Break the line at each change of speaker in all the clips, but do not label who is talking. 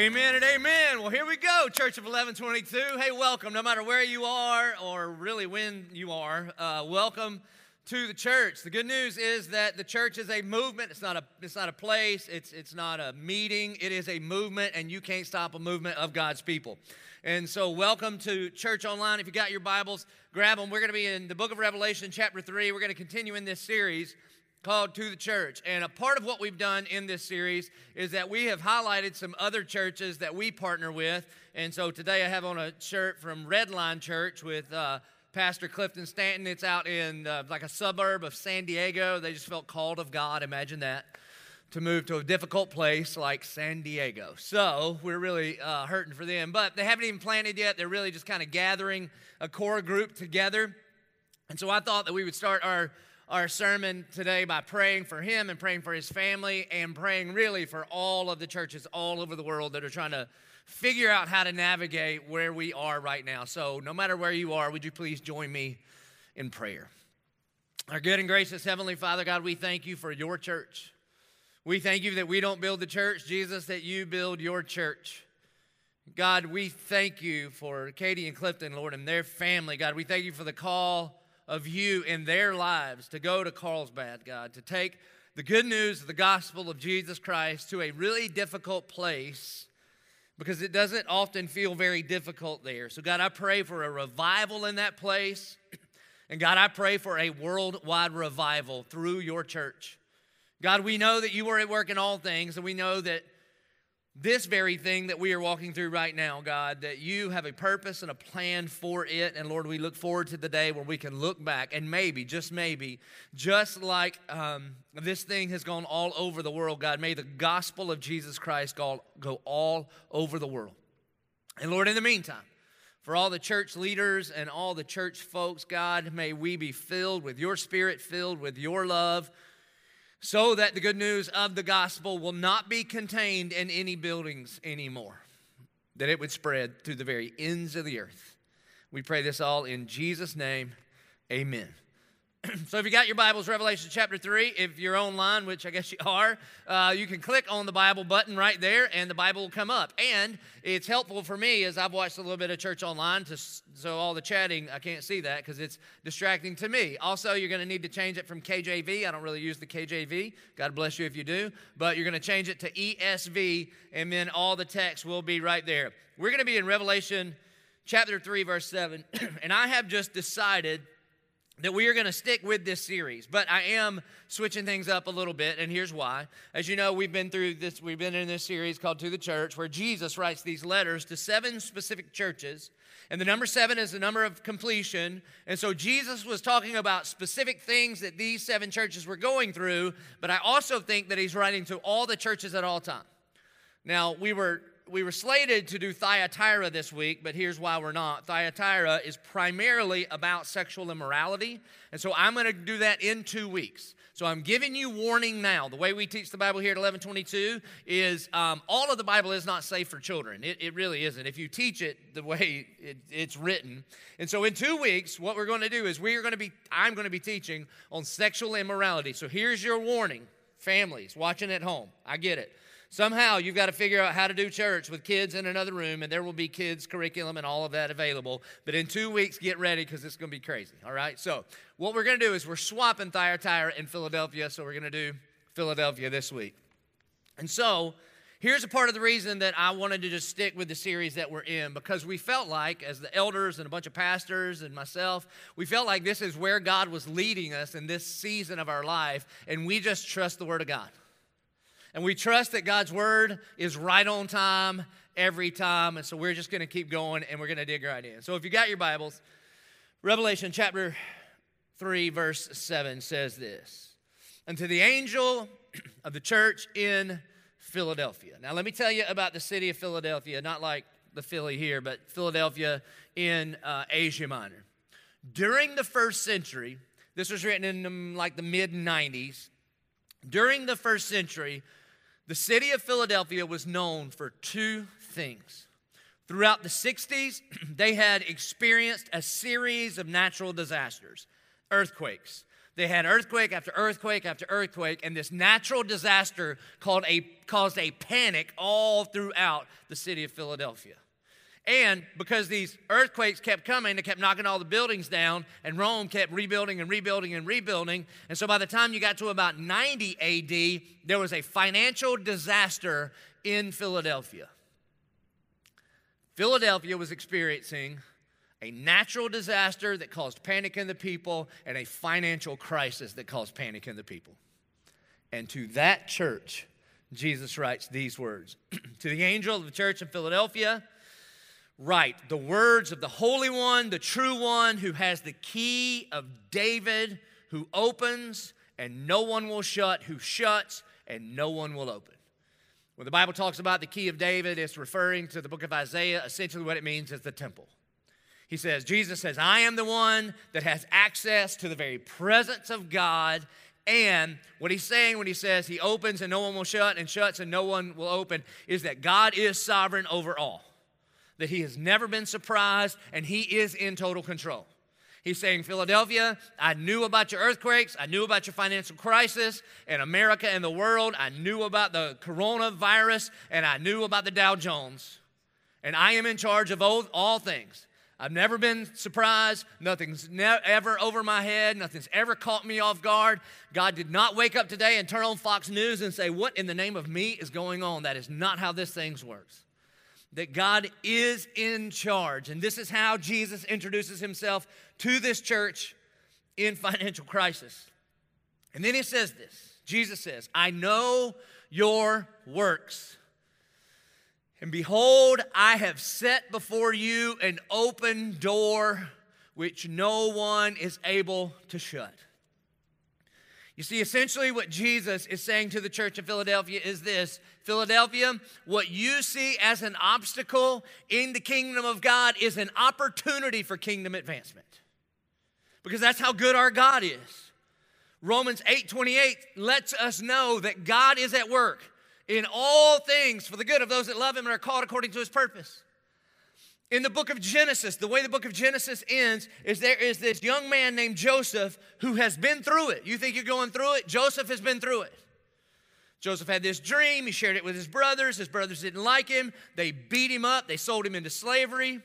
Amen and amen. Well, here we go, Church of 1122. Hey, welcome, no matter where you are or really when you are. Uh, welcome to the church. The good news is that the church is a movement. It's not a it's not a place. It's it's not a meeting. It is a movement, and you can't stop a movement of God's people. And so, welcome to Church Online. If you got your Bibles, grab them. We're going to be in the book of Revelation, chapter 3. We're going to continue in this series called To the Church. And a part of what we've done in this series is that we have highlighted some other churches that we partner with. And so today I have on a shirt from Redline Church with uh, Pastor Clifton Stanton. It's out in uh, like a suburb of San Diego. They just felt called of God. Imagine that. To move to a difficult place like San Diego. So we're really uh, hurting for them. But they haven't even planted yet. They're really just kind of gathering a core group together. And so I thought that we would start our our sermon today by praying for him and praying for his family and praying really for all of the churches all over the world that are trying to figure out how to navigate where we are right now. So, no matter where you are, would you please join me in prayer? Our good and gracious Heavenly Father, God, we thank you for your church. We thank you that we don't build the church, Jesus, that you build your church. God, we thank you for Katie and Clifton, Lord, and their family. God, we thank you for the call of you in their lives to go to Carlsbad, God, to take the good news of the gospel of Jesus Christ to a really difficult place because it doesn't often feel very difficult there. So, God, I pray for a revival in that place. And God, I pray for a worldwide revival through your church. God, we know that you are at work in all things, and we know that this very thing that we are walking through right now, God, that you have a purpose and a plan for it. And Lord, we look forward to the day where we can look back and maybe, just maybe, just like um, this thing has gone all over the world, God, may the gospel of Jesus Christ go, go all over the world. And Lord, in the meantime, for all the church leaders and all the church folks, God, may we be filled with your spirit, filled with your love so that the good news of the gospel will not be contained in any buildings anymore, that it would spread to the very ends of the earth. We pray this all in Jesus' name. Amen. so if you got your Bibles, Revelation chapter 3, if you're online, which I guess you are, uh, you can click on the Bible button right there and the Bible will come up. And it's helpful for me as I've watched a little bit of church online, to, so all the chatting, I can't see that because it's distracting to me. Also, you're going to need to change it from KJV. I don't really use the KJV. God bless you if you do. But you're going to change it to ESV and then all the text will be right there. We're going to be in Revelation chapter 3, verse 7. and I have just decided – that we are going to stick with this series, but I am switching things up a little bit, and here's why. As you know, we've been through this, we've been in this series called To the Church, where Jesus writes these letters to seven specific churches, and the number seven is the number of completion. And so Jesus was talking about specific things that these seven churches were going through, but I also think that he's writing to all the churches at all time. Now, we were we were slated to do Thyatira this week, but here's why we're not. Thyatira is primarily about sexual immorality, and so I'm going to do that in two weeks. So I'm giving you warning now. The way we teach the Bible here at 1122 is um, all of the Bible is not safe for children. It, it really isn't. If you teach it the way it, it's written, and so in two weeks, what we're going to do is we are going to be. I'm going to be teaching on sexual immorality. So here's your warning, families watching at home. I get it. Somehow you've got to figure out how to do church with kids in another room, and there will be kids' curriculum and all of that available. But in two weeks, get ready because it's going to be crazy. All right? So, what we're going to do is we're swapping Thyatira in Philadelphia. So, we're going to do Philadelphia this week. And so, here's a part of the reason that I wanted to just stick with the series that we're in because we felt like, as the elders and a bunch of pastors and myself, we felt like this is where God was leading us in this season of our life, and we just trust the Word of God. And we trust that God's word is right on time every time. And so we're just going to keep going and we're going to dig right in. So if you got your Bibles, Revelation chapter 3, verse 7 says this And to the angel of the church in Philadelphia. Now, let me tell you about the city of Philadelphia, not like the Philly here, but Philadelphia in uh, Asia Minor. During the first century, this was written in um, like the mid 90s. During the first century, the city of Philadelphia was known for two things. Throughout the 60s, they had experienced a series of natural disasters, earthquakes, They had earthquake after earthquake after earthquake, and this natural disaster called a, caused a panic all throughout the city of Philadelphia. And because these earthquakes kept coming, they kept knocking all the buildings down, and Rome kept rebuilding and rebuilding and rebuilding. And so by the time you got to about 90 AD, there was a financial disaster in Philadelphia. Philadelphia was experiencing a natural disaster that caused panic in the people and a financial crisis that caused panic in the people. And to that church, Jesus writes these words To the angel of the church in Philadelphia, write the words of the Holy One, the true one, who has the key of David, who opens and no one will shut, who shuts and no one will open. When the Bible talks about the key of David, it's referring to the book of Isaiah. Essentially, what it means is the temple. He says, Jesus says, I am the one that has access to the very presence of God. And what he's saying when he says he opens and no one will shut, and shuts and no one will open, is that God is sovereign over all, that he has never been surprised, and he is in total control. He's saying, Philadelphia, I knew about your earthquakes. I knew about your financial crisis in America and the world. I knew about the coronavirus and I knew about the Dow Jones. And I am in charge of all, all things. I've never been surprised. Nothing's ne- ever over my head. Nothing's ever caught me off guard. God did not wake up today and turn on Fox News and say, What in the name of me is going on? That is not how this thing works that God is in charge. And this is how Jesus introduces himself to this church in financial crisis. And then he says this Jesus says, I know your works. And behold, I have set before you an open door which no one is able to shut. You see, essentially, what Jesus is saying to the church of Philadelphia is this Philadelphia, what you see as an obstacle in the kingdom of God is an opportunity for kingdom advancement. Because that's how good our God is. Romans 8 28 lets us know that God is at work in all things for the good of those that love Him and are called according to His purpose. In the book of Genesis, the way the book of Genesis ends is there is this young man named Joseph who has been through it. You think you're going through it? Joseph has been through it. Joseph had this dream. He shared it with his brothers. His brothers didn't like him. They beat him up. They sold him into slavery.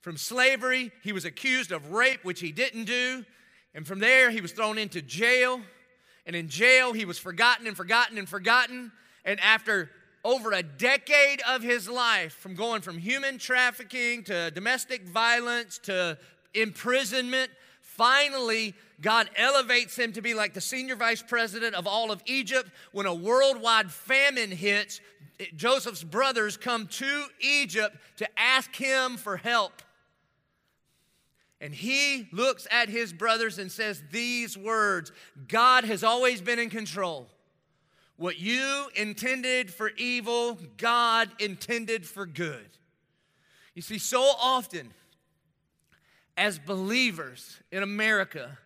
From slavery, he was accused of rape, which he didn't do. And from there, he was thrown into jail. And in jail, he was forgotten and forgotten and forgotten. And after over a decade of his life, from going from human trafficking to domestic violence to imprisonment, finally, God elevates him to be like the senior vice president of all of Egypt. When a worldwide famine hits, Joseph's brothers come to Egypt to ask him for help. And he looks at his brothers and says these words God has always been in control. What you intended for evil, God intended for good. You see, so often as believers in America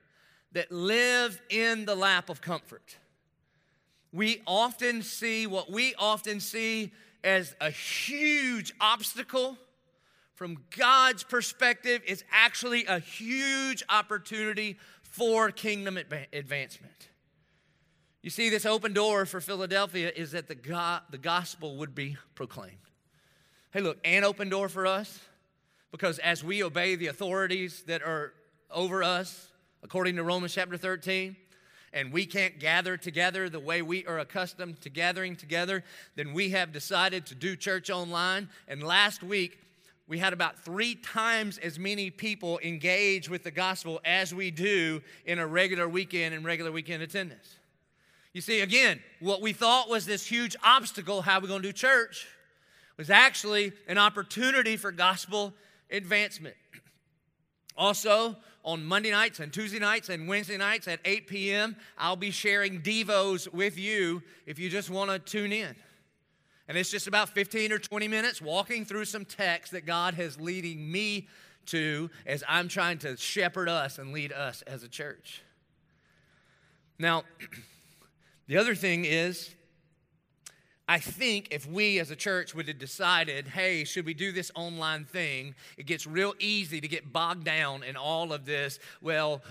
that live in the lap of comfort, we often see what we often see as a huge obstacle from God's perspective is actually a huge opportunity for kingdom advancement. You see, this open door for Philadelphia is that the, God, the gospel would be proclaimed. Hey, look, an open door for us because as we obey the authorities that are over us, according to Romans chapter 13, and we can't gather together the way we are accustomed to gathering together, then we have decided to do church online. And last week, we had about three times as many people engage with the gospel as we do in a regular weekend and regular weekend attendance. You see, again, what we thought was this huge obstacle, how we're going to do church, was actually an opportunity for gospel advancement. Also, on Monday nights and Tuesday nights and Wednesday nights at 8 p.m., I'll be sharing Devos with you if you just want to tune in. And it's just about 15 or 20 minutes walking through some text that God has leading me to as I'm trying to shepherd us and lead us as a church. Now, The other thing is, I think if we as a church would have decided, hey, should we do this online thing? It gets real easy to get bogged down in all of this. Well,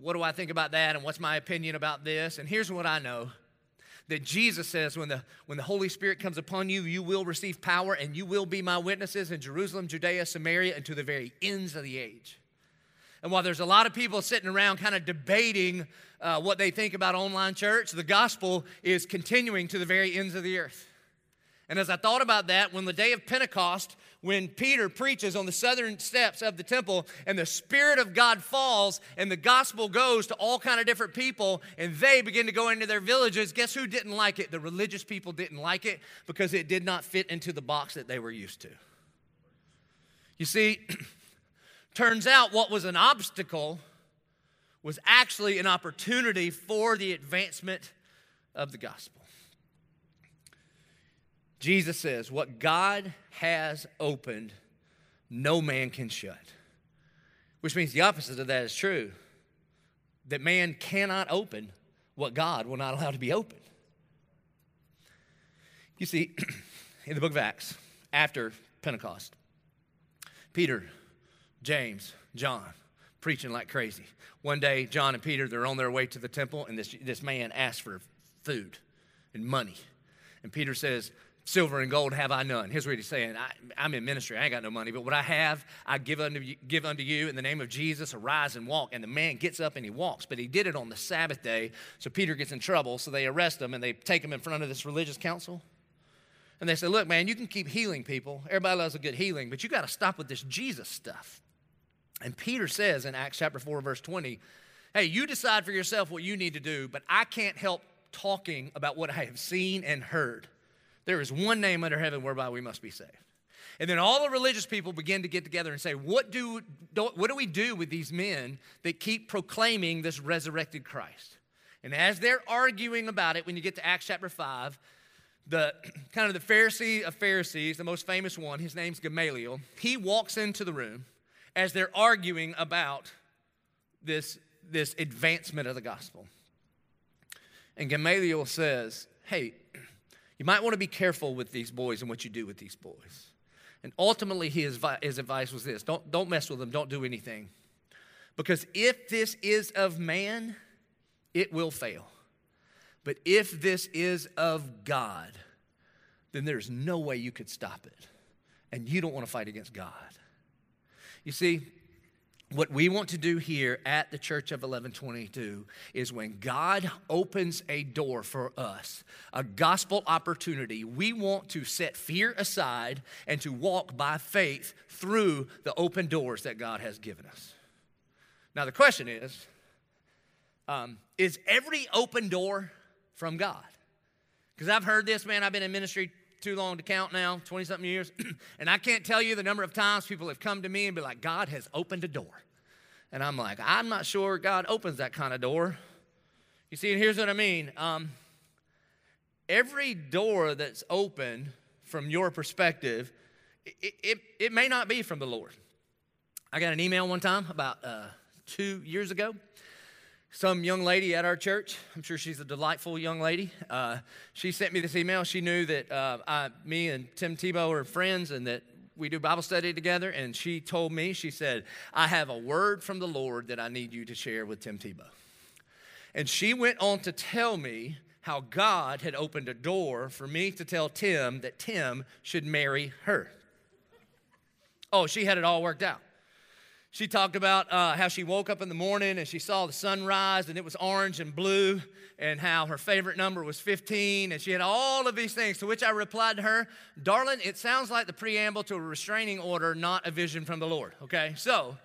what do I think about that? And what's my opinion about this? And here's what I know that Jesus says when the, when the Holy Spirit comes upon you, you will receive power and you will be my witnesses in Jerusalem, Judea, Samaria, and to the very ends of the age. And while there's a lot of people sitting around kind of debating uh, what they think about online church, the gospel is continuing to the very ends of the earth. And as I thought about that, when the day of Pentecost, when Peter preaches on the southern steps of the temple and the Spirit of God falls and the gospel goes to all kind of different people and they begin to go into their villages, guess who didn't like it? The religious people didn't like it because it did not fit into the box that they were used to. You see, Turns out what was an obstacle was actually an opportunity for the advancement of the gospel. Jesus says, What God has opened, no man can shut. Which means the opposite of that is true that man cannot open what God will not allow to be opened. You see, in the book of Acts, after Pentecost, Peter James, John, preaching like crazy. One day, John and Peter, they're on their way to the temple, and this, this man asks for food and money. And Peter says, Silver and gold have I none. Here's what he's saying I, am in ministry, I ain't got no money, but what I have, I give unto, you, give unto you in the name of Jesus, arise and walk. And the man gets up and he walks, but he did it on the Sabbath day. So Peter gets in trouble, so they arrest him and they take him in front of this religious council. And they say, Look, man, you can keep healing people. Everybody loves a good healing, but you got to stop with this Jesus stuff. And Peter says in Acts chapter 4, verse 20, Hey, you decide for yourself what you need to do, but I can't help talking about what I have seen and heard. There is one name under heaven whereby we must be saved. And then all the religious people begin to get together and say, what do, what do we do with these men that keep proclaiming this resurrected Christ? And as they're arguing about it, when you get to Acts chapter 5, the kind of the Pharisee of Pharisees, the most famous one, his name's Gamaliel, he walks into the room as they're arguing about this, this advancement of the gospel. And Gamaliel says, Hey, you might want to be careful with these boys and what you do with these boys. And ultimately, his, his advice was this don't, don't mess with them, don't do anything. Because if this is of man, it will fail. But if this is of God, then there's no way you could stop it. And you don't want to fight against God. You see, what we want to do here at the Church of 1122 is when God opens a door for us, a gospel opportunity, we want to set fear aside and to walk by faith through the open doors that God has given us. Now, the question is um, is every open door from God? Because I've heard this, man, I've been in ministry too long to count now, 20 something years. and I can't tell you the number of times people have come to me and be like, God has opened a door. And I'm like, I'm not sure God opens that kind of door. You see, and here's what I mean um, every door that's open from your perspective, it, it, it, may not be from the Lord. I got an email one time about uh, two years ago some young lady at our church. I'm sure she's a delightful young lady. Uh, she sent me this email. She knew that uh, I, me and Tim Tebow are friends and that we do Bible study together. And she told me, she said, I have a word from the Lord that I need you to share with Tim Tebow. And she went on to tell me how God had opened a door for me to tell Tim that Tim should marry her. Oh, she had it all worked out. She talked about uh, how she woke up in the morning and she saw the sunrise and it was orange and blue, and how her favorite number was 15, and she had all of these things. To which I replied to her, Darling, it sounds like the preamble to a restraining order, not a vision from the Lord. Okay, so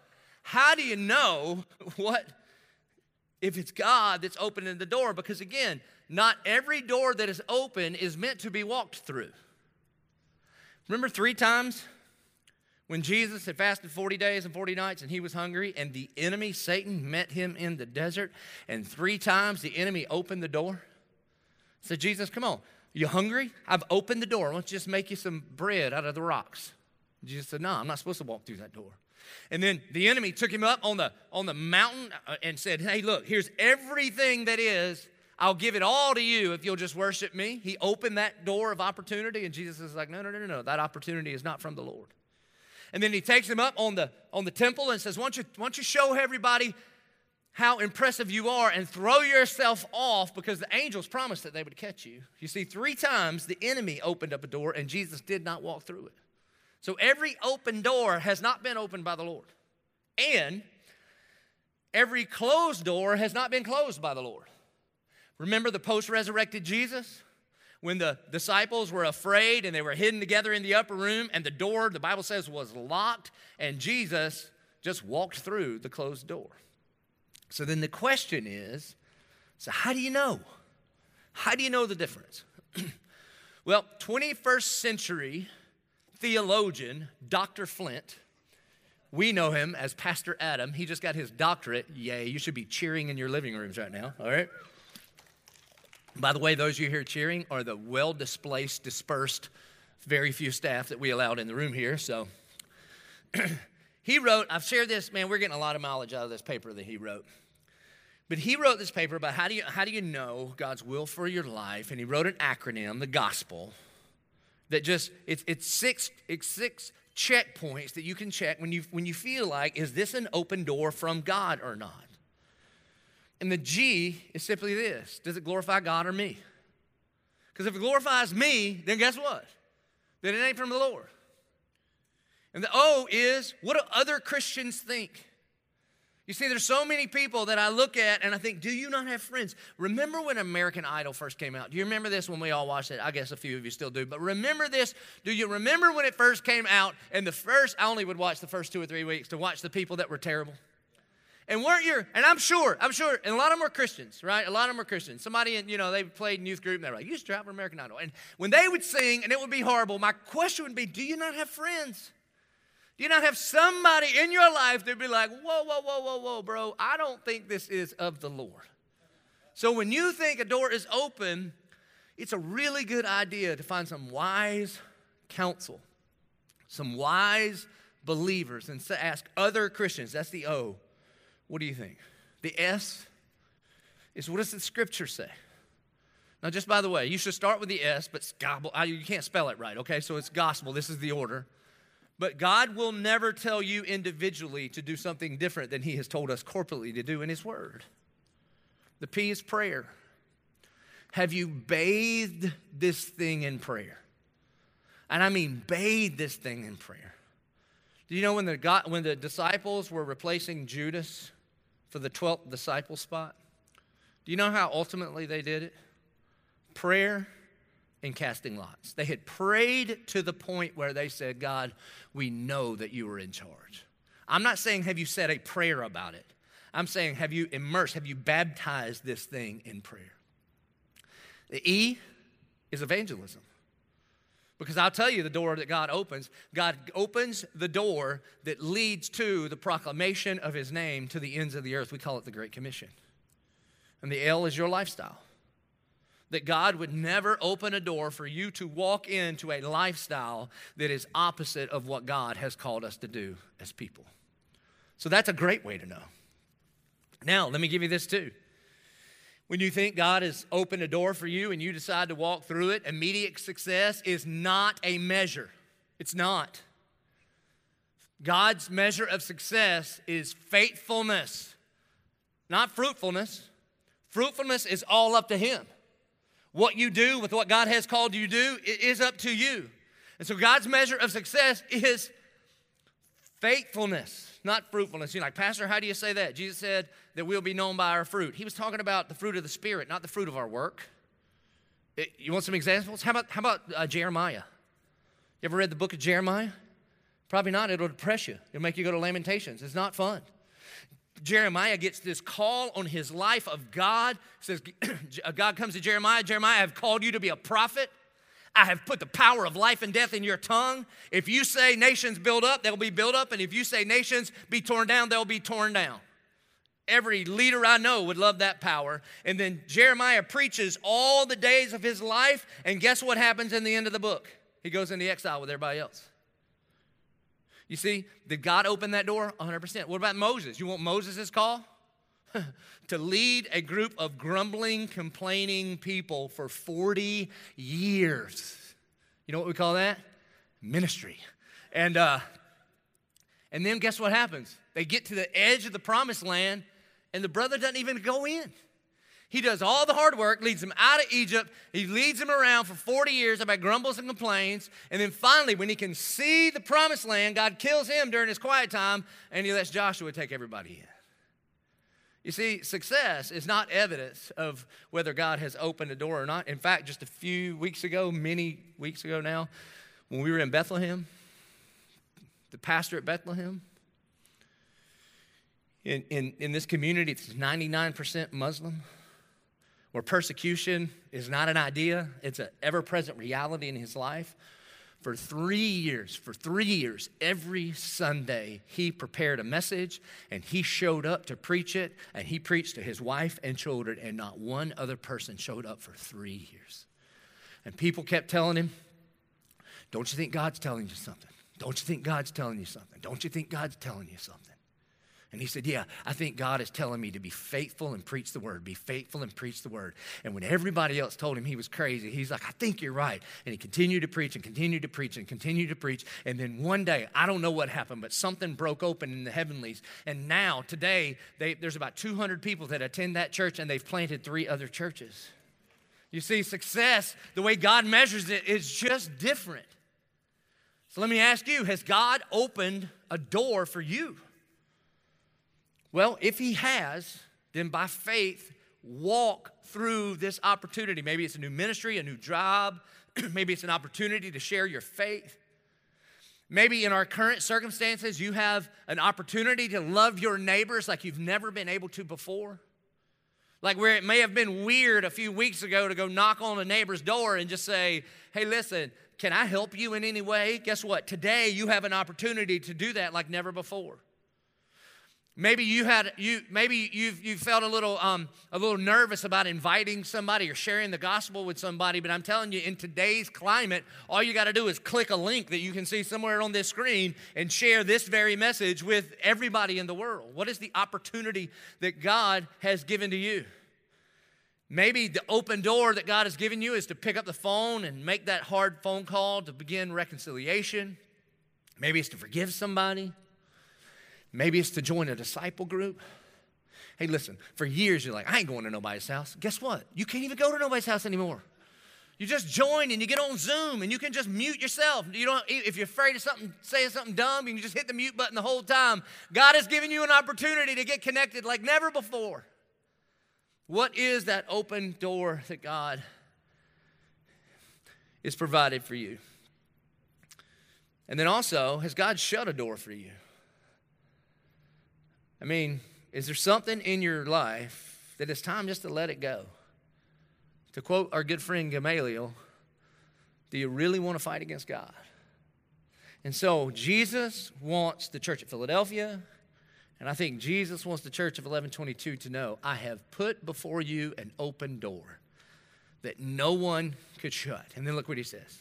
how do you know what, if it's God that's opening the door? Because again, not every door that is open is meant to be walked through. Remember three times when Jesus had fasted 40 days and 40 nights and he was hungry, and the enemy, Satan, met him in the desert, and three times the enemy opened the door. Said, Jesus, come on. You hungry? I've opened the door. Why don't you just make you some bread out of the rocks? Jesus said, No, I'm not supposed to walk through that door. And then the enemy took him up on the, on the mountain uh, and said, Hey, look, here's everything that is I'll give it all to you if you'll just worship me. He opened that door of opportunity, and Jesus is like, no, no, no, no, no. That opportunity is not from the Lord. And then he takes him up on the on the temple and says, why don't you, why don't you show everybody how impressive you are and throw yourself off because the angels promised that they would catch you. You see, three times the enemy opened up a door and Jesus did not walk through it. So every open door has not been opened by the Lord. And every closed door has not been closed by the Lord. Remember the post resurrected Jesus? When the disciples were afraid and they were hidden together in the upper room, and the door, the Bible says, was locked, and Jesus just walked through the closed door. So then the question is so, how do you know? How do you know the difference? well, 21st century theologian Dr. Flint, we know him as Pastor Adam. He just got his doctorate. Yay, you should be cheering in your living rooms right now, all right? By the way, those you hear cheering are the well displaced, dispersed, very few staff that we allowed in the room here. So he wrote, I've shared this, man, we're getting a lot of mileage out of this paper that he wrote. But he wrote this paper about how do you, how do you know God's will for your life, and he wrote an acronym, the gospel, that just, it's, it's, six, it's six checkpoints that you can check when you, when you feel like, is this an open door from God or not? And the G is simply this Does it glorify God or me? Because if it glorifies me, then guess what? Then it ain't from the Lord. And the O is what do other Christians think? You see, there's so many people that I look at and I think, do you not have friends? Remember when American Idol first came out? Do you remember this when we all watched it? I guess a few of you still do. But remember this. Do you remember when it first came out and the first, I only would watch the first two or three weeks to watch the people that were terrible? And weren't you, and I'm sure, I'm sure, and a lot of them were Christians, right? A lot of them were Christians. Somebody, in, you know, they played in youth group and they're like, you should try for American Idol. And when they would sing and it would be horrible, my question would be, do you not have friends? Do you not have somebody in your life that would be like, whoa, whoa, whoa, whoa, whoa, bro, I don't think this is of the Lord. So when you think a door is open, it's a really good idea to find some wise counsel, some wise believers, and to ask other Christians. That's the O. What do you think? The S is what does the scripture say? Now, just by the way, you should start with the S, but you can't spell it right, okay? So it's gospel. This is the order. But God will never tell you individually to do something different than He has told us corporately to do in His Word. The P is prayer. Have you bathed this thing in prayer? And I mean, bathe this thing in prayer. Do you know when the, God, when the disciples were replacing Judas for the 12th disciple spot? Do you know how ultimately they did it? Prayer and casting lots. They had prayed to the point where they said, God, we know that you are in charge. I'm not saying, have you said a prayer about it? I'm saying, have you immersed, have you baptized this thing in prayer? The E is evangelism. Because I'll tell you the door that God opens. God opens the door that leads to the proclamation of his name to the ends of the earth. We call it the Great Commission. And the L is your lifestyle that God would never open a door for you to walk into a lifestyle that is opposite of what God has called us to do as people. So that's a great way to know. Now, let me give you this too. When you think God has opened a door for you and you decide to walk through it, immediate success is not a measure. It's not. God's measure of success is faithfulness, not fruitfulness. Fruitfulness is all up to Him. What you do with what God has called you to do is up to you. And so God's measure of success is faithfulness, not fruitfulness. You're like, Pastor, how do you say that? Jesus said that we'll be known by our fruit. He was talking about the fruit of the Spirit, not the fruit of our work. It, you want some examples? How about, how about uh, Jeremiah? You ever read the book of Jeremiah? Probably not. It'll depress you. It'll make you go to Lamentations. It's not fun. Jeremiah gets this call on his life of God. says, God comes to Jeremiah, Jeremiah, I have called you to be a prophet. I have put the power of life and death in your tongue. If you say nations build up, they'll be built up. And if you say nations be torn down, they'll be torn down. Every leader I know would love that power. And then Jeremiah preaches all the days of his life. And guess what happens in the end of the book? He goes into exile with everybody else. You see, did God open that door? 100%. What about Moses? You want Moses' call? to lead a group of grumbling, complaining people for 40 years. You know what we call that? Ministry. And, uh, and then guess what happens? They get to the edge of the promised land, and the brother doesn't even go in. He does all the hard work, leads them out of Egypt. He leads them around for 40 years about grumbles and complaints. And then finally, when he can see the promised land, God kills him during his quiet time and he lets Joshua take everybody in. You see, success is not evidence of whether God has opened a door or not. In fact, just a few weeks ago, many weeks ago now, when we were in Bethlehem, the pastor at Bethlehem, in, in, in this community, it's 99% Muslim, where persecution is not an idea, it's an ever present reality in his life. For three years, for three years, every Sunday, he prepared a message and he showed up to preach it, and he preached to his wife and children, and not one other person showed up for three years. And people kept telling him, Don't you think God's telling you something? Don't you think God's telling you something? Don't you think God's telling you something? And he said, Yeah, I think God is telling me to be faithful and preach the word, be faithful and preach the word. And when everybody else told him he was crazy, he's like, I think you're right. And he continued to preach and continued to preach and continued to preach. And then one day, I don't know what happened, but something broke open in the heavenlies. And now, today, they, there's about 200 people that attend that church, and they've planted three other churches. You see, success, the way God measures it, is just different. So let me ask you Has God opened a door for you? Well, if he has, then by faith, walk through this opportunity. Maybe it's a new ministry, a new job, maybe it's an opportunity to share your faith. Maybe in our current circumstances, you have an opportunity to love your neighbors like you've never been able to before. Like where it may have been weird a few weeks ago to go knock on a neighbor's door and just say, hey, listen, can I help you in any way? Guess what? Today you have an opportunity to do that like never before. Maybe you had you maybe you've you felt a little um, a little nervous about inviting somebody or sharing the gospel with somebody, but I'm telling you, in today's climate, all you got to do is click a link that you can see somewhere on this screen and share this very message with everybody in the world. What is the opportunity that God has given to you? Maybe the open door that God has given you is to pick up the phone and make that hard phone call to begin reconciliation. Maybe it's to forgive somebody. Maybe it's to join a disciple group. Hey, listen, for years you're like, I ain't going to nobody's house. Guess what? You can't even go to nobody's house anymore. You just join and you get on Zoom and you can just mute yourself. You don't if you're afraid of something, saying something dumb, you can just hit the mute button the whole time. God has given you an opportunity to get connected like never before. What is that open door that God is provided for you? And then also, has God shut a door for you? I mean, is there something in your life that it's time just to let it go? To quote our good friend Gamaliel, do you really want to fight against God? And so Jesus wants the church at Philadelphia, and I think Jesus wants the church of 1122 to know I have put before you an open door that no one could shut. And then look what he says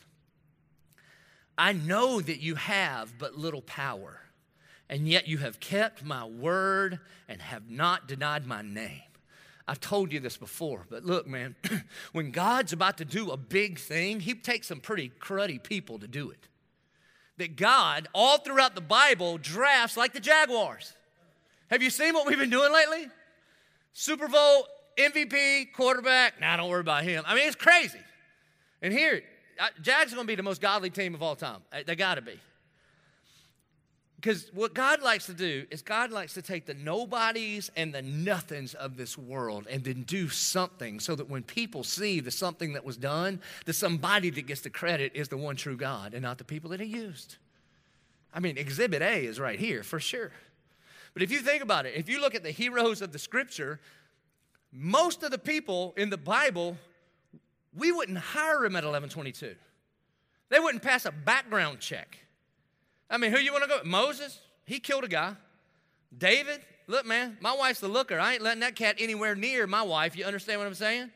I know that you have but little power and yet you have kept my word and have not denied my name. I've told you this before, but look, man, when God's about to do a big thing, He takes some pretty cruddy people to do it. That God, all throughout the Bible, drafts like the Jaguars. Have you seen what we've been doing lately? Super Bowl MVP, quarterback. Nah, don't worry about him. I mean, it's crazy. And here, Jags are going to be the most godly team of all time. They got to be. Because what God likes to do is God likes to take the nobodies and the nothings of this world and then do something so that when people see the something that was done, the somebody that gets the credit is the one true God and not the people that he used. I mean, exhibit A is right here for sure. But if you think about it, if you look at the heroes of the scripture, most of the people in the Bible, we wouldn't hire them at 1122. They wouldn't pass a background check. I mean, who you want to go? Moses, he killed a guy. David, look, man, my wife's the looker. I ain't letting that cat anywhere near my wife. You understand what I'm saying?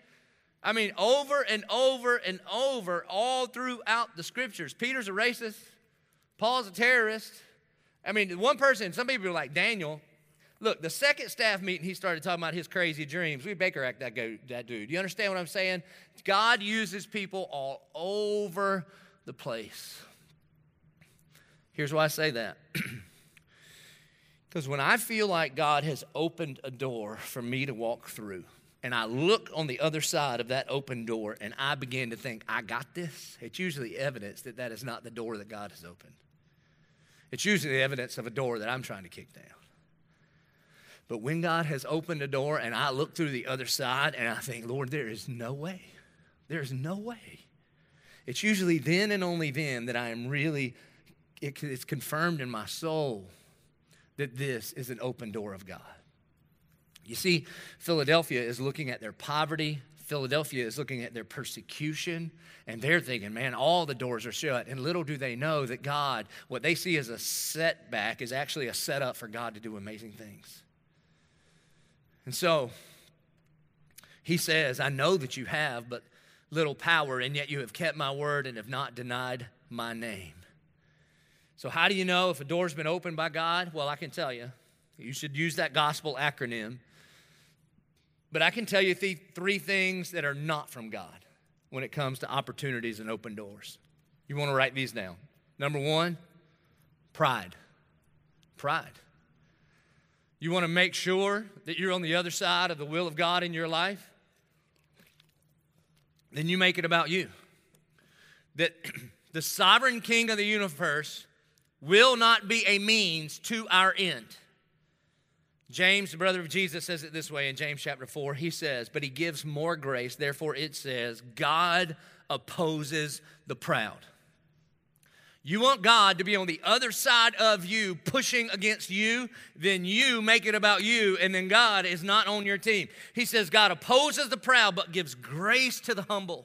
I mean, over and over and over, all throughout the scriptures. Peter's a racist, Paul's a terrorist. I mean, one person, some people are like Daniel. Look, the second staff meeting, he started talking about his crazy dreams. We Baker act that, go, that dude. You understand what I'm saying? God uses people all over the place. Here's why I say that. Because when I feel like God has opened a door for me to walk through, and I look on the other side of that open door and I begin to think, I got this, it's usually evidence that that is not the door that God has opened. It's usually evidence of a door that I'm trying to kick down. But when God has opened a door and I look through the other side and I think, Lord, there is no way. There's no way. It's usually then and only then that I am really, it's confirmed in my soul that this is an open door of God. You see, Philadelphia is looking at their poverty. Philadelphia is looking at their persecution, and they're thinking, man, all the doors are shut. And little do they know that God, what they see as a setback, is actually a setup for God to do amazing things. And so he says, I know that you have but little power, and yet you have kept my word and have not denied my name. So, how do you know if a door's been opened by God? Well, I can tell you. You should use that gospel acronym. But I can tell you th- three things that are not from God when it comes to opportunities and open doors. You want to write these down. Number one, pride. Pride. You want to make sure that you're on the other side of the will of God in your life? Then you make it about you. That the sovereign king of the universe will not be a means to our end. James, the brother of Jesus, says it this way in James chapter 4. He says, But he gives more grace. Therefore, it says, God opposes the proud. You want God to be on the other side of you, pushing against you, then you make it about you, and then God is not on your team. He says, God opposes the proud, but gives grace to the humble.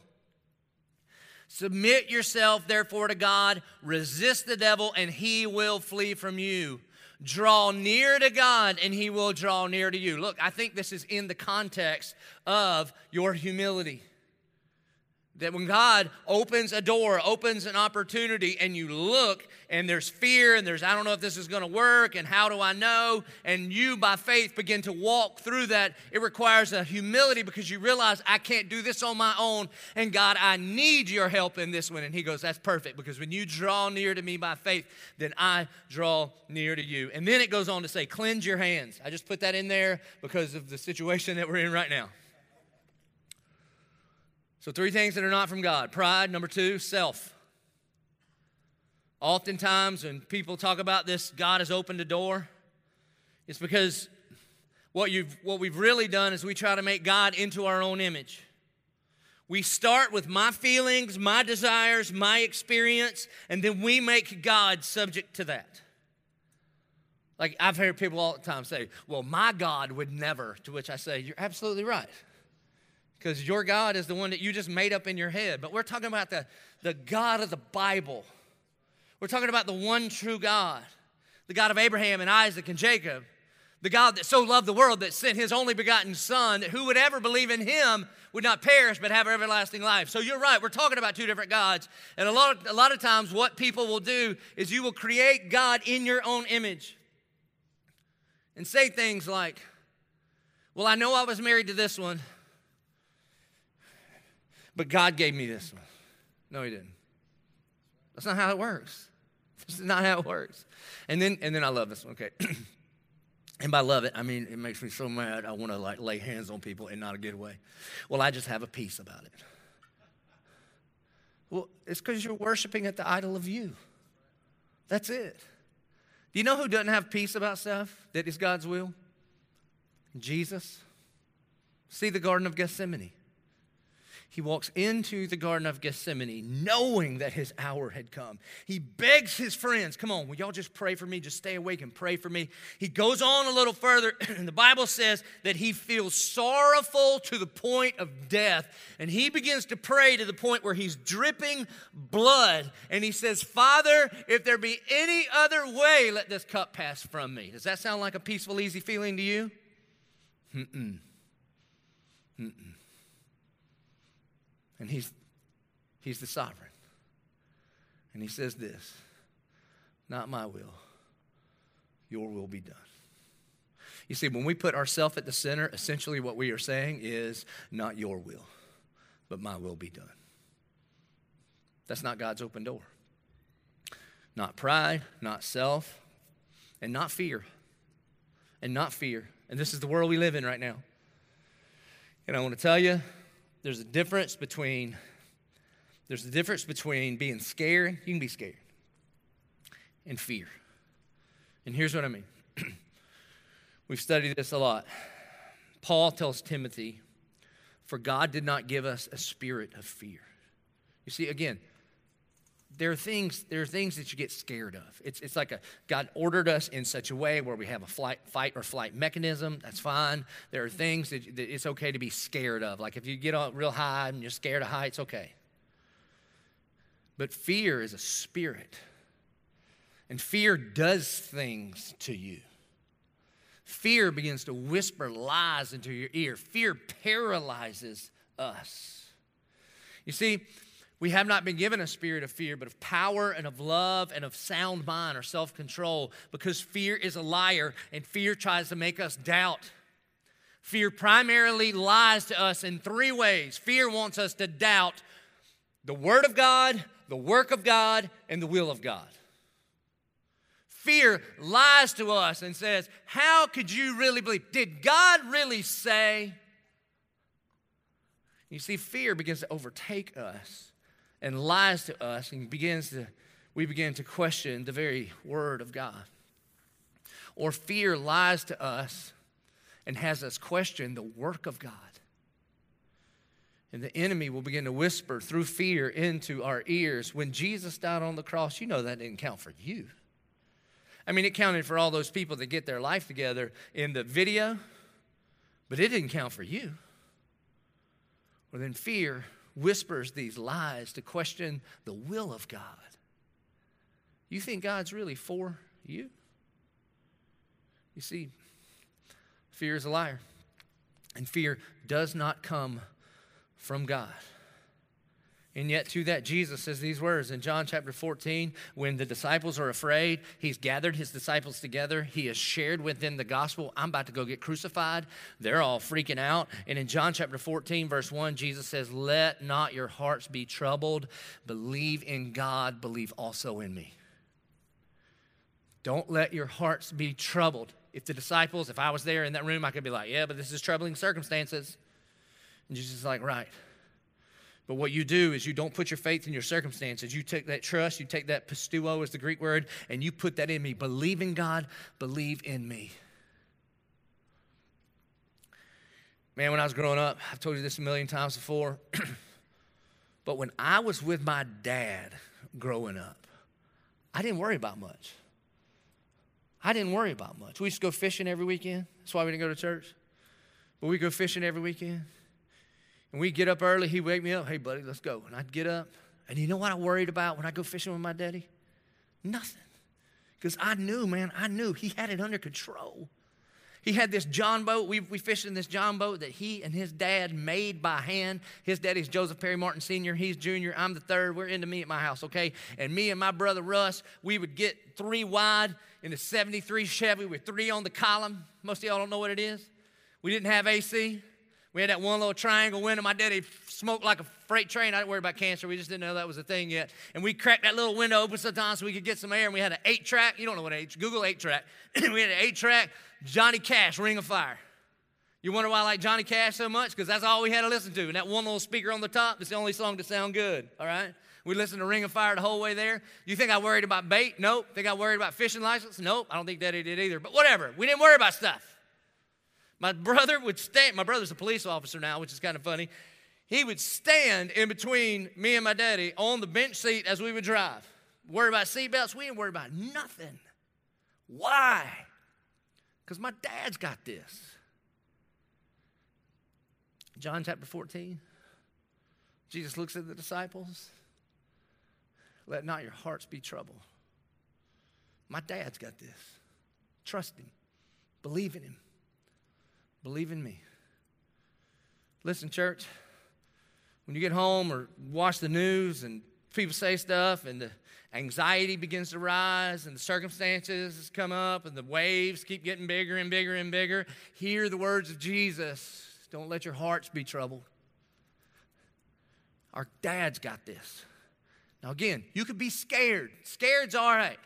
Submit yourself, therefore, to God. Resist the devil, and he will flee from you. Draw near to God, and he will draw near to you. Look, I think this is in the context of your humility. That when God opens a door, opens an opportunity, and you look and there's fear and there's, I don't know if this is going to work and how do I know? And you, by faith, begin to walk through that. It requires a humility because you realize I can't do this on my own. And God, I need your help in this one. And He goes, That's perfect because when you draw near to me by faith, then I draw near to you. And then it goes on to say, Cleanse your hands. I just put that in there because of the situation that we're in right now. So, three things that are not from God pride. Number two, self. Oftentimes, when people talk about this, God has opened a door, it's because what, you've, what we've really done is we try to make God into our own image. We start with my feelings, my desires, my experience, and then we make God subject to that. Like I've heard people all the time say, Well, my God would never, to which I say, You're absolutely right because your God is the one that you just made up in your head. But we're talking about the, the God of the Bible. We're talking about the one true God, the God of Abraham and Isaac and Jacob, the God that so loved the world that sent his only begotten Son, that who would ever believe in him would not perish but have everlasting life. So you're right, we're talking about two different gods. And a lot of, a lot of times, what people will do is you will create God in your own image and say things like, Well, I know I was married to this one but God gave me this one. No, He didn't. That's not how it works. This is not how it works. And then, and then I love this one. Okay. and by love it, I mean it makes me so mad. I want to like lay hands on people in not a good way. Well, I just have a peace about it. Well, it's because you're worshiping at the idol of you. That's it. Do you know who doesn't have peace about stuff that is God's will? Jesus. See the Garden of Gethsemane he walks into the Garden of Gethsemane knowing that his hour had come. He begs his friends, Come on, will y'all just pray for me? Just stay awake and pray for me. He goes on a little further, and the Bible says that he feels sorrowful to the point of death. And he begins to pray to the point where he's dripping blood. And he says, Father, if there be any other way, let this cup pass from me. Does that sound like a peaceful, easy feeling to you? Mm-mm. Mm-mm. And he's, he's the sovereign. And he says this Not my will, your will be done. You see, when we put ourselves at the center, essentially what we are saying is, not your will, but my will be done. That's not God's open door. Not pride, not self, and not fear. And not fear. And this is the world we live in right now. And I want to tell you, there's a difference between there's a difference between being scared, you can be scared, and fear. And here's what I mean. We've studied this a lot. Paul tells Timothy, For God did not give us a spirit of fear. You see, again, there are things there are things that you get scared of. It's, it's like a god ordered us in such a way where we have a flight fight or flight mechanism. That's fine. There are things that, that it's okay to be scared of. Like if you get on real high and you're scared of heights okay. But fear is a spirit. And fear does things to you. Fear begins to whisper lies into your ear. Fear paralyzes us. You see we have not been given a spirit of fear, but of power and of love and of sound mind or self control because fear is a liar and fear tries to make us doubt. Fear primarily lies to us in three ways. Fear wants us to doubt the Word of God, the work of God, and the will of God. Fear lies to us and says, How could you really believe? Did God really say? You see, fear begins to overtake us and lies to us and begins to we begin to question the very word of God. Or fear lies to us and has us question the work of God. And the enemy will begin to whisper through fear into our ears. When Jesus died on the cross, you know that didn't count for you. I mean, it counted for all those people that get their life together in the video, but it didn't count for you. Well, then fear whispers these lies to question the will of God. You think God's really for you? You see, fear is a liar, and fear does not come from God. And yet, to that, Jesus says these words in John chapter 14 when the disciples are afraid, he's gathered his disciples together. He has shared with them the gospel. I'm about to go get crucified. They're all freaking out. And in John chapter 14, verse 1, Jesus says, Let not your hearts be troubled. Believe in God, believe also in me. Don't let your hearts be troubled. If the disciples, if I was there in that room, I could be like, Yeah, but this is troubling circumstances. And Jesus is like, Right. But what you do is you don't put your faith in your circumstances. You take that trust, you take that pisteuo, is the Greek word, and you put that in me. Believe in God, believe in me. Man, when I was growing up, I've told you this a million times before, but when I was with my dad growing up, I didn't worry about much. I didn't worry about much. We used to go fishing every weekend. That's why we didn't go to church. But we go fishing every weekend. And we'd get up early. He'd wake me up. Hey, buddy, let's go. And I'd get up. And you know what I worried about when I go fishing with my daddy? Nothing. Because I knew, man, I knew he had it under control. He had this John boat. We, we fished in this John boat that he and his dad made by hand. His daddy's Joseph Perry Martin Sr., he's junior, I'm the third. We're into me at my house, okay? And me and my brother Russ, we would get three wide in the 73 Chevy with three on the column. Most of y'all don't know what it is. We didn't have AC. We had that one little triangle window. My daddy smoked like a freight train. I didn't worry about cancer. We just didn't know that was a thing yet. And we cracked that little window open sometimes so we could get some air. And we had an eight track. You don't know what eight. Google eight track. we had an eight track. Johnny Cash, Ring of Fire. You wonder why I like Johnny Cash so much? Because that's all we had to listen to. And that one little speaker on the top is the only song to sound good. All right. We listened to Ring of Fire the whole way there. You think I worried about bait? Nope. Think I worried about fishing license? Nope. I don't think Daddy did either. But whatever. We didn't worry about stuff. My brother would stand, my brother's a police officer now, which is kind of funny. He would stand in between me and my daddy on the bench seat as we would drive. Worry about seatbelts, we didn't worry about nothing. Why? Because my dad's got this. John chapter 14, Jesus looks at the disciples. Let not your hearts be troubled. My dad's got this. Trust him, believe in him. Believe in me. Listen, church, when you get home or watch the news and people say stuff and the anxiety begins to rise and the circumstances come up and the waves keep getting bigger and bigger and bigger, hear the words of Jesus. Don't let your hearts be troubled. Our dad's got this. Now, again, you could be scared. Scared's all right.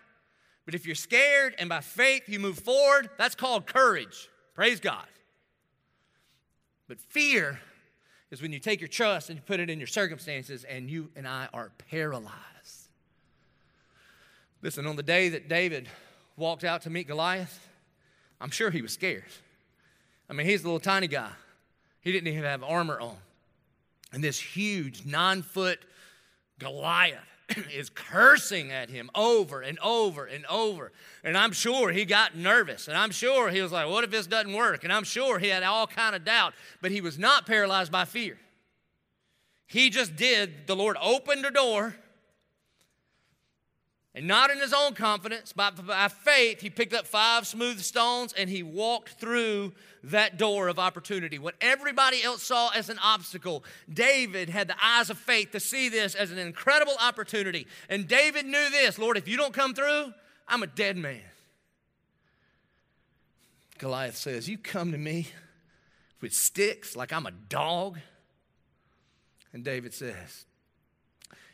But if you're scared and by faith you move forward, that's called courage. Praise God. But fear is when you take your trust and you put it in your circumstances and you and I are paralyzed. Listen, on the day that David walked out to meet Goliath, I'm sure he was scared. I mean, he's a little tiny guy. He didn't even have armor on. And this huge nine foot Goliath is cursing at him over and over and over. And I'm sure he got nervous. And I'm sure he was like, what if this doesn't work? And I'm sure he had all kind of doubt. But he was not paralyzed by fear. He just did. The Lord opened the door and not in his own confidence, but by faith, he picked up five smooth stones and he walked through that door of opportunity. What everybody else saw as an obstacle, David had the eyes of faith to see this as an incredible opportunity. And David knew this Lord, if you don't come through, I'm a dead man. Goliath says, You come to me with sticks like I'm a dog. And David says,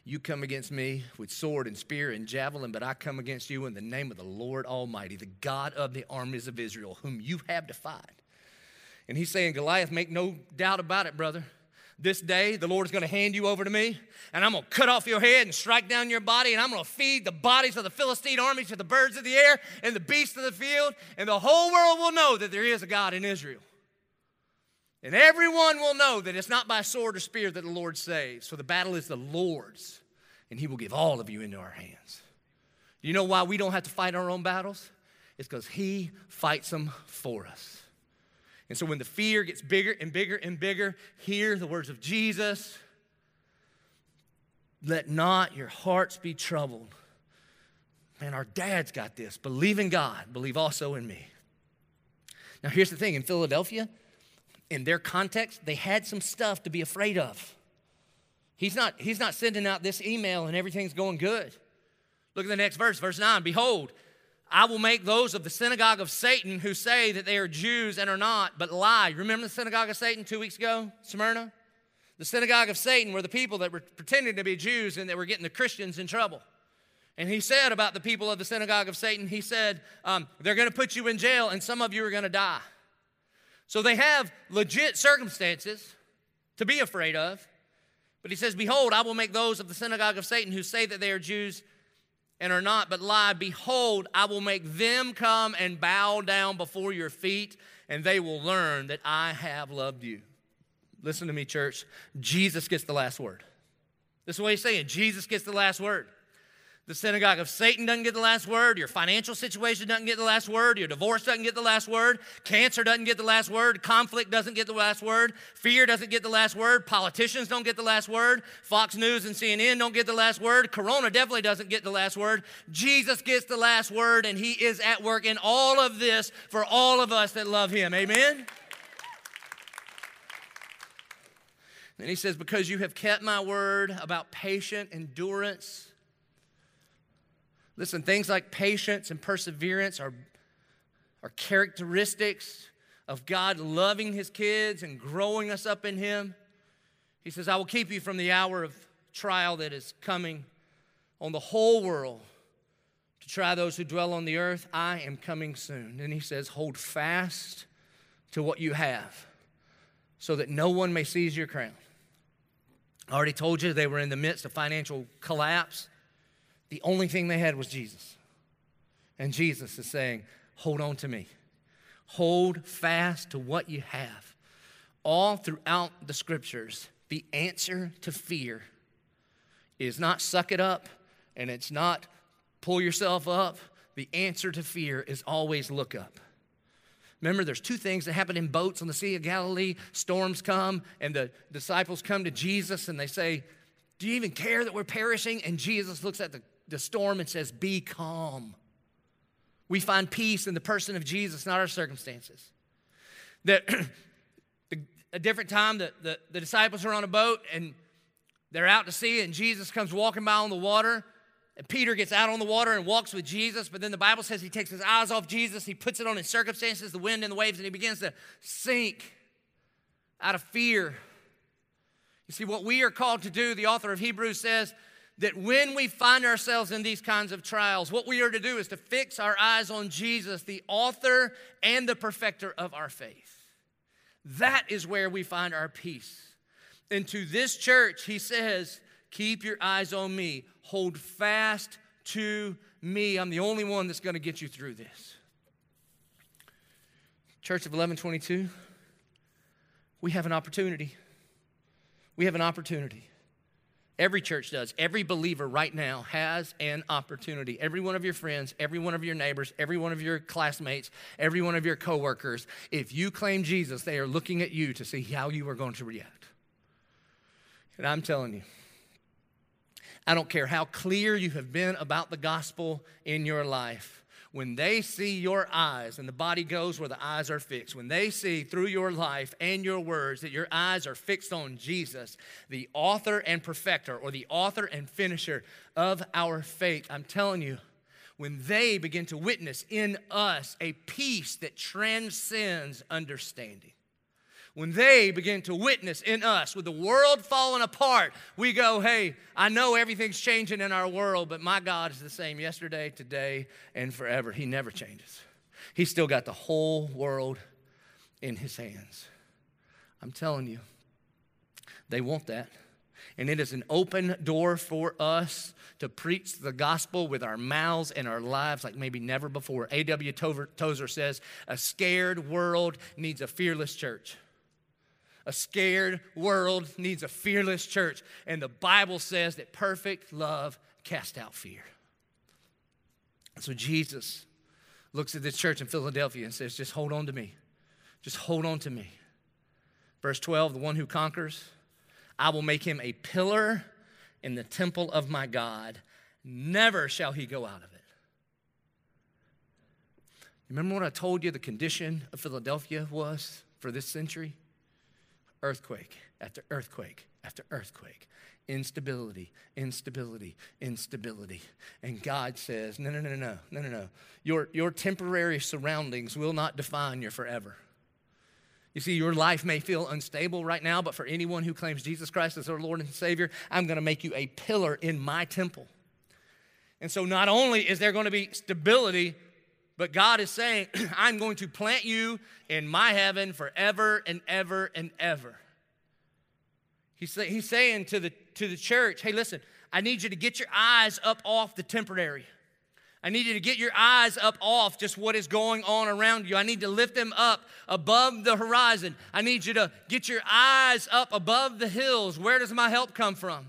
you come against me with sword and spear and javelin, but I come against you in the name of the Lord Almighty, the God of the armies of Israel, whom you have defied. And he's saying, Goliath, make no doubt about it, brother. This day, the Lord is going to hand you over to me, and I'm going to cut off your head and strike down your body, and I'm going to feed the bodies of the Philistine armies to the birds of the air and the beasts of the field, and the whole world will know that there is a God in Israel. And everyone will know that it's not by sword or spear that the Lord saves, for the battle is the Lord's, and He will give all of you into our hands. Do You know why we don't have to fight our own battles? It's because He fights them for us. And so when the fear gets bigger and bigger and bigger, hear the words of Jesus Let not your hearts be troubled. Man, our dad's got this. Believe in God, believe also in me. Now, here's the thing in Philadelphia, in their context, they had some stuff to be afraid of. He's not, he's not sending out this email and everything's going good. Look at the next verse, verse 9. Behold, I will make those of the synagogue of Satan who say that they are Jews and are not, but lie. Remember the synagogue of Satan two weeks ago, Smyrna? The synagogue of Satan were the people that were pretending to be Jews and that were getting the Christians in trouble. And he said about the people of the synagogue of Satan, he said, um, they're going to put you in jail and some of you are going to die. So they have legit circumstances to be afraid of. But he says, Behold, I will make those of the synagogue of Satan who say that they are Jews and are not, but lie. Behold, I will make them come and bow down before your feet, and they will learn that I have loved you. Listen to me, church. Jesus gets the last word. This is what he's saying. Jesus gets the last word. The synagogue of Satan doesn't get the last word. Your financial situation doesn't get the last word. Your divorce doesn't get the last word. Cancer doesn't get the last word. Conflict doesn't get the last word. Fear doesn't get the last word. Politicians don't get the last word. Fox News and CNN don't get the last word. Corona definitely doesn't get the last word. Jesus gets the last word, and He is at work in all of this for all of us that love Him. Amen? And He says, Because you have kept my word about patient endurance Listen, things like patience and perseverance are, are characteristics of God loving his kids and growing us up in him. He says, I will keep you from the hour of trial that is coming on the whole world to try those who dwell on the earth. I am coming soon. And he says, Hold fast to what you have so that no one may seize your crown. I already told you they were in the midst of financial collapse. The only thing they had was Jesus. And Jesus is saying, Hold on to me. Hold fast to what you have. All throughout the scriptures, the answer to fear is not suck it up and it's not pull yourself up. The answer to fear is always look up. Remember, there's two things that happen in boats on the Sea of Galilee. Storms come, and the disciples come to Jesus and they say, Do you even care that we're perishing? And Jesus looks at the the storm and says, Be calm. We find peace in the person of Jesus, not our circumstances. That a different time, the, the, the disciples are on a boat and They're out to sea, and Jesus comes walking by on the water. And Peter gets out on the water and walks with Jesus, but then the Bible says he takes his eyes off Jesus, he puts it on his circumstances, the wind and the waves, and he begins to sink out of fear. You see, what we are called to do, the author of Hebrews says that when we find ourselves in these kinds of trials, what we are to do is to fix our eyes on Jesus, the author and the perfecter of our faith. That is where we find our peace. And to this church, he says, Keep your eyes on me, hold fast to me. I'm the only one that's going to get you through this. Church of 1122, we have an opportunity. We have an opportunity. Every church does. Every believer right now has an opportunity. Every one of your friends, every one of your neighbors, every one of your classmates, every one of your coworkers, if you claim Jesus, they are looking at you to see how you are going to react. And I'm telling you, I don't care how clear you have been about the gospel in your life when they see your eyes, and the body goes where the eyes are fixed, when they see through your life and your words that your eyes are fixed on Jesus, the author and perfecter, or the author and finisher of our faith, I'm telling you, when they begin to witness in us a peace that transcends understanding, when they begin to witness in us with the world falling apart, we go, hey, I know everything's changing in our world, but my God is the same yesterday, today, and forever. He never changes. He's still got the whole world in his hands. I'm telling you, they want that. And it is an open door for us to preach the gospel with our mouths and our lives like maybe never before. A.W. Tozer says, A scared world needs a fearless church. A scared world needs a fearless church. And the Bible says that perfect love casts out fear. So Jesus looks at this church in Philadelphia and says, Just hold on to me. Just hold on to me. Verse 12 the one who conquers, I will make him a pillar in the temple of my God. Never shall he go out of it. Remember what I told you the condition of Philadelphia was for this century? Earthquake after earthquake after earthquake. Instability, instability, instability. And God says, no, no, no, no, no, no, no. Your, your temporary surroundings will not define your forever. You see, your life may feel unstable right now, but for anyone who claims Jesus Christ as their Lord and Savior, I'm going to make you a pillar in my temple. And so, not only is there going to be stability, but God is saying, I'm going to plant you in my heaven forever and ever and ever. He's, say, he's saying to the, to the church, hey, listen, I need you to get your eyes up off the temporary. I need you to get your eyes up off just what is going on around you. I need to lift them up above the horizon. I need you to get your eyes up above the hills. Where does my help come from?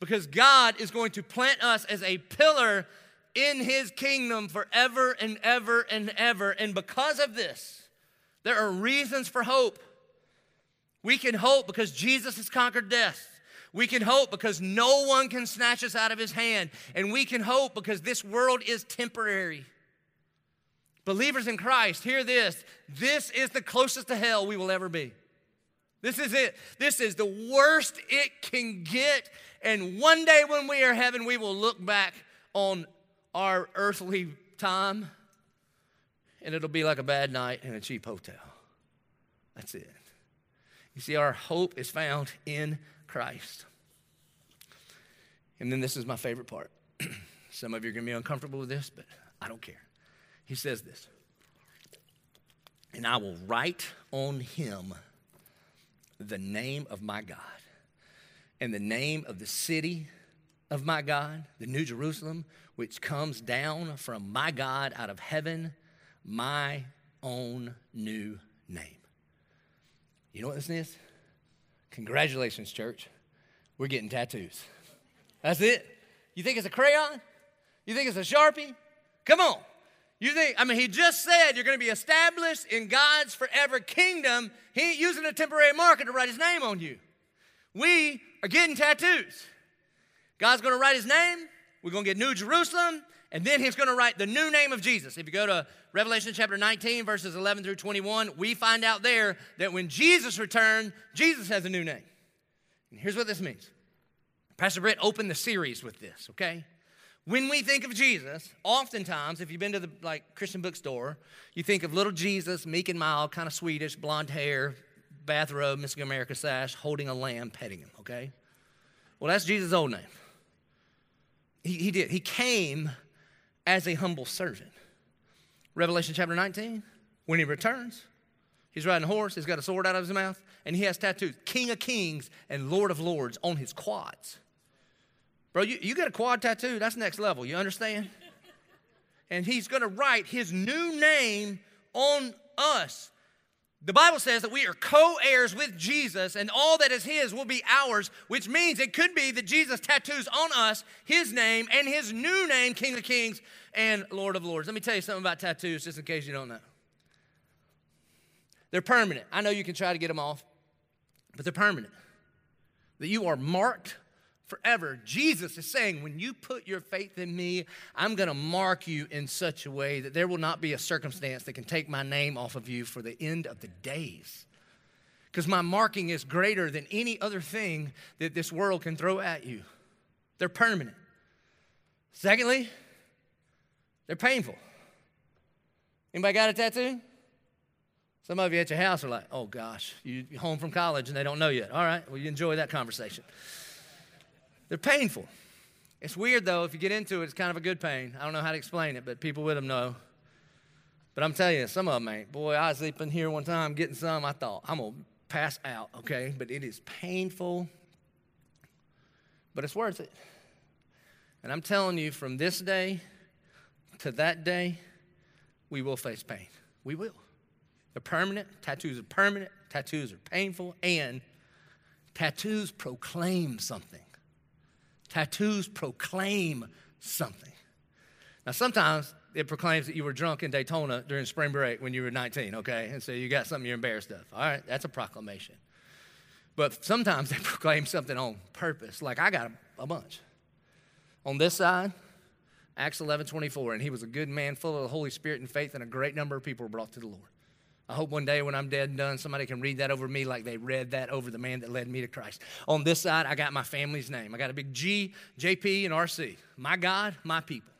Because God is going to plant us as a pillar in his kingdom forever and ever and ever. And because of this, there are reasons for hope. We can hope because Jesus has conquered death. We can hope because no one can snatch us out of his hand. And we can hope because this world is temporary. Believers in Christ, hear this. This is the closest to hell we will ever be. This is it. This is the worst it can get. And one day when we are heaven, we will look back on our earthly time, and it'll be like a bad night in a cheap hotel. That's it. You see, our hope is found in Christ. And then this is my favorite part. Some of you are going to be uncomfortable with this, but I don't care. He says this And I will write on him the name of my God and the name of the city of my God, the New Jerusalem, which comes down from my God out of heaven, my own new name. You know what this is? Congratulations, church. We're getting tattoos. That's it. You think it's a crayon? You think it's a Sharpie? Come on. You think, I mean, he just said you're going to be established in God's forever kingdom. He ain't using a temporary marker to write his name on you. We are getting tattoos. God's going to write his name. We're going to get New Jerusalem. And then he's going to write the new name of Jesus. If you go to Revelation chapter 19, verses 11 through 21, we find out there that when Jesus returned, Jesus has a new name. And here's what this means Pastor Britt opened the series with this, okay? When we think of Jesus, oftentimes, if you've been to the like Christian bookstore, you think of little Jesus, meek and mild, kind of Swedish, blonde hair, bathrobe, Miss America sash, holding a lamb, petting him, okay? Well, that's Jesus' old name. He, he did. He came as a humble servant. Revelation chapter 19, when he returns, he's riding a horse, he's got a sword out of his mouth, and he has tattoos King of Kings and Lord of Lords on his quads. Bro, you, you get a quad tattoo, that's next level, you understand? and he's gonna write his new name on us. The Bible says that we are co heirs with Jesus, and all that is His will be ours, which means it could be that Jesus tattoos on us His name and His new name, King of Kings and Lord of Lords. Let me tell you something about tattoos, just in case you don't know. They're permanent. I know you can try to get them off, but they're permanent. That you are marked forever. Jesus is saying, when you put your faith in me, I'm going to mark you in such a way that there will not be a circumstance that can take my name off of you for the end of the days. Because my marking is greater than any other thing that this world can throw at you. They're permanent. Secondly, they're painful. Anybody got a tattoo? Some of you at your house are like, oh gosh, you home from college and they don't know yet. All right, well, you enjoy that conversation. They're painful. It's weird though, if you get into it, it's kind of a good pain. I don't know how to explain it, but people with them know. But I'm telling you, some of them ain't. Boy, I was sleeping here one time getting some. I thought, I'm going to pass out, okay? But it is painful, but it's worth it. And I'm telling you, from this day to that day, we will face pain. We will. They're permanent. Tattoos are permanent. Tattoos are painful. And tattoos proclaim something. Tattoos proclaim something. Now, sometimes it proclaims that you were drunk in Daytona during spring break when you were 19, okay? And so you got something you're embarrassed of. All right, that's a proclamation. But sometimes they proclaim something on purpose. Like I got a, a bunch. On this side, Acts 11 24, and he was a good man, full of the Holy Spirit and faith, and a great number of people were brought to the Lord. I hope one day when I'm dead and done, somebody can read that over me like they read that over the man that led me to Christ. On this side, I got my family's name. I got a big G, JP, and RC. My God, my people.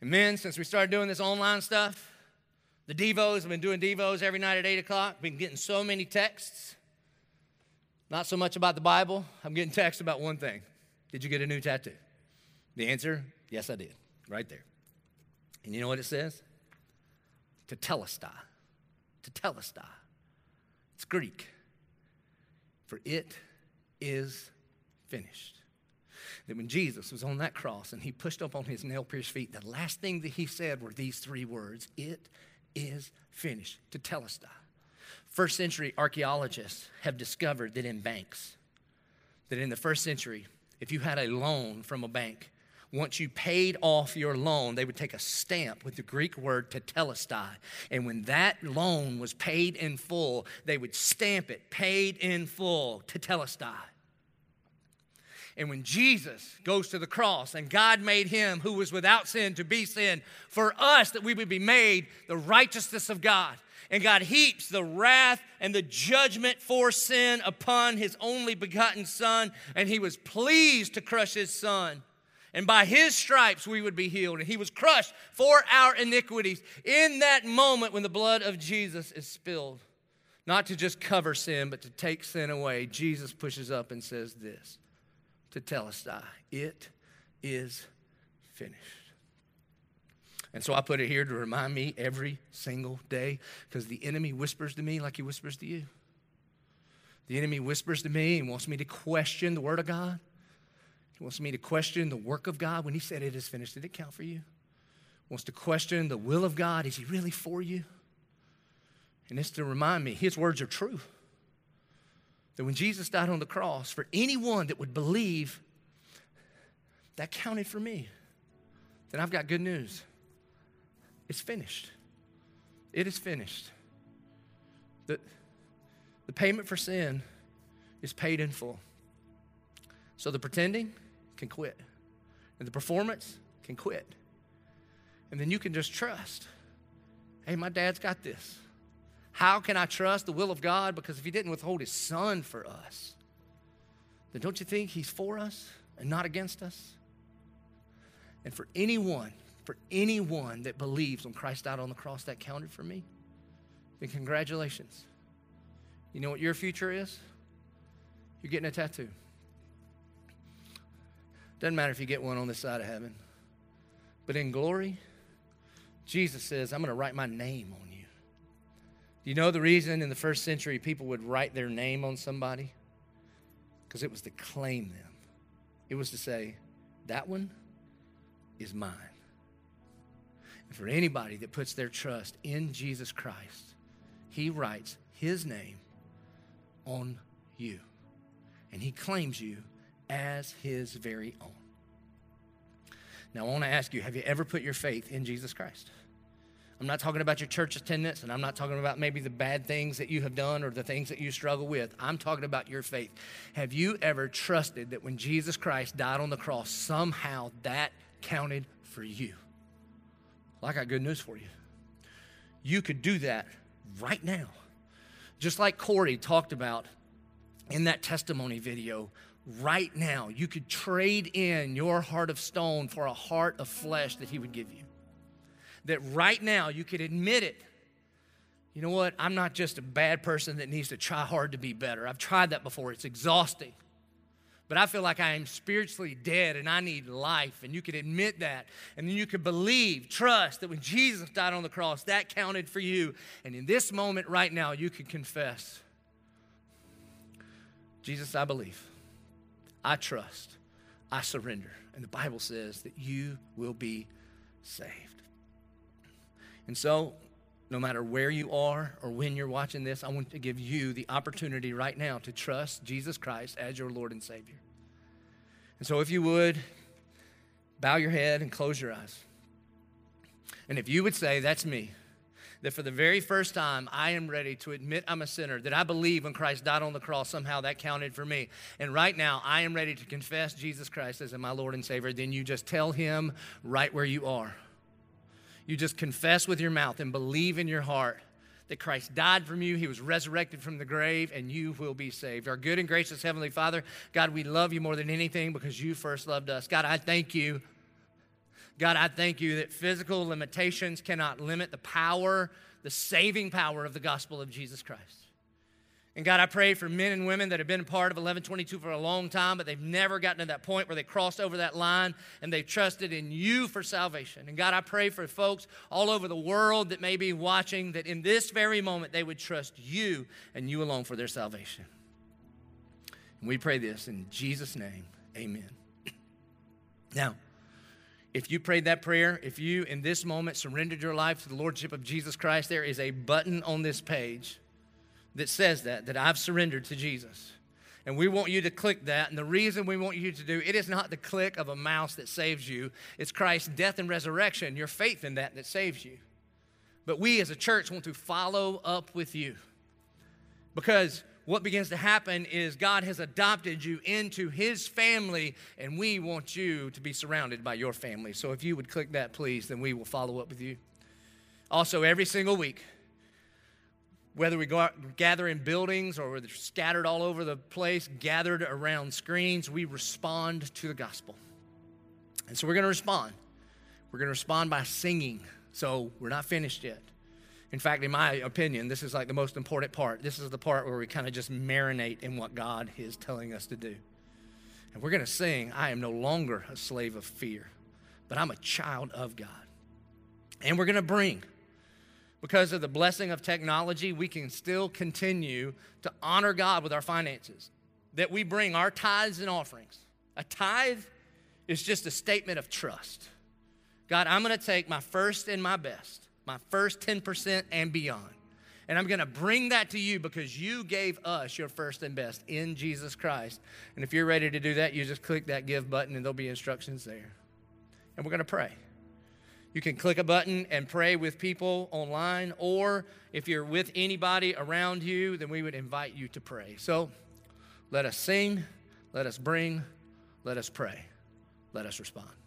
And then, since we started doing this online stuff, the Devos, I've been doing Devos every night at 8 o'clock. Been getting so many texts. Not so much about the Bible. I'm getting texts about one thing Did you get a new tattoo? The answer, yes, I did. Right there. And you know what it says? Tetelestai. To telestai. It's Greek. For it is finished. That when Jesus was on that cross and he pushed up on his nail pierced feet, the last thing that he said were these three words It is finished. Tetelestai. First century archaeologists have discovered that in banks, that in the first century, if you had a loan from a bank, once you paid off your loan, they would take a stamp with the Greek word tetelestai. And when that loan was paid in full, they would stamp it, paid in full, tetelestai. And when Jesus goes to the cross and God made him who was without sin to be sin for us that we would be made the righteousness of God. And God heaps the wrath and the judgment for sin upon his only begotten Son, and he was pleased to crush his Son and by his stripes we would be healed. And he was crushed for our iniquities. In that moment when the blood of Jesus is spilled, not to just cover sin, but to take sin away, Jesus pushes up and says this tetelestai, it is finished. And so I put it here to remind me every single day because the enemy whispers to me like he whispers to you. The enemy whispers to me and wants me to question the Word of God. He wants me to question the work of God when He said it is finished. Did it count for you? Wants to question the will of God. Is He really for you? And it's to remind me His words are true. That when Jesus died on the cross, for anyone that would believe, that counted for me. Then I've got good news. It's finished. It is finished. The, the payment for sin is paid in full. So the pretending, can quit. And the performance can quit. And then you can just trust. Hey, my dad's got this. How can I trust the will of God? Because if he didn't withhold his son for us, then don't you think He's for us and not against us? And for anyone, for anyone that believes when Christ died on the cross that counted for me, then congratulations. You know what your future is? You're getting a tattoo. Doesn't matter if you get one on this side of heaven. But in glory, Jesus says, I'm going to write my name on you. Do you know the reason in the first century people would write their name on somebody? Because it was to claim them, it was to say, that one is mine. And for anybody that puts their trust in Jesus Christ, he writes his name on you. And he claims you as his very own. Now, I want to ask you have you ever put your faith in Jesus Christ? I'm not talking about your church attendance, and I'm not talking about maybe the bad things that you have done or the things that you struggle with. I'm talking about your faith. Have you ever trusted that when Jesus Christ died on the cross, somehow that counted for you? Well, I got good news for you. You could do that right now. Just like Corey talked about in that testimony video right now, you could trade in your heart of stone for a heart of flesh that He would give you. That right now you could admit it. You know what? I'm not just a bad person that needs to try hard to be better. I've tried that before, it's exhausting. But I feel like I am spiritually dead and I need life. And you could admit that. And then you could believe, trust that when Jesus died on the cross, that counted for you. And in this moment right now, you can confess Jesus, I believe. I trust, I surrender. And the Bible says that you will be saved. And so, no matter where you are or when you're watching this, I want to give you the opportunity right now to trust Jesus Christ as your Lord and Savior. And so, if you would, bow your head and close your eyes. And if you would say, That's me, that for the very first time, I am ready to admit I'm a sinner, that I believe when Christ died on the cross, somehow that counted for me. And right now, I am ready to confess Jesus Christ as my Lord and Savior. Then you just tell Him right where you are. You just confess with your mouth and believe in your heart that Christ died from you, He was resurrected from the grave, and you will be saved. Our good and gracious Heavenly Father, God, we love you more than anything because you first loved us. God, I thank you God, I thank you that physical limitations cannot limit the power, the saving power of the gospel of Jesus Christ. And God, I pray for men and women that have been part of 1122 for a long time, but they've never gotten to that point where they crossed over that line and they've trusted in you for salvation. And God, I pray for folks all over the world that may be watching that in this very moment they would trust you and you alone for their salvation. And we pray this in Jesus' name. Amen. Now, if you prayed that prayer, if you in this moment surrendered your life to the Lordship of Jesus Christ, there is a button on this page that says that, that I've surrendered to Jesus. And we want you to click that. And the reason we want you to do it is not the click of a mouse that saves you, it's Christ's death and resurrection, your faith in that that saves you. But we as a church want to follow up with you because what begins to happen is God has adopted you into His family, and we want you to be surrounded by your family. So if you would click that, please, then we will follow up with you. Also, every single week, whether we go out, gather in buildings or we're scattered all over the place, gathered around screens, we respond to the gospel. And so we're going to respond. We're going to respond by singing. So we're not finished yet. In fact, in my opinion, this is like the most important part. This is the part where we kind of just marinate in what God is telling us to do. And we're going to sing, I am no longer a slave of fear, but I'm a child of God. And we're going to bring, because of the blessing of technology, we can still continue to honor God with our finances. That we bring our tithes and offerings. A tithe is just a statement of trust. God, I'm going to take my first and my best my first 10% and beyond. And I'm going to bring that to you because you gave us your first and best in Jesus Christ. And if you're ready to do that, you just click that give button and there'll be instructions there. And we're going to pray. You can click a button and pray with people online, or if you're with anybody around you, then we would invite you to pray. So let us sing, let us bring, let us pray, let us respond.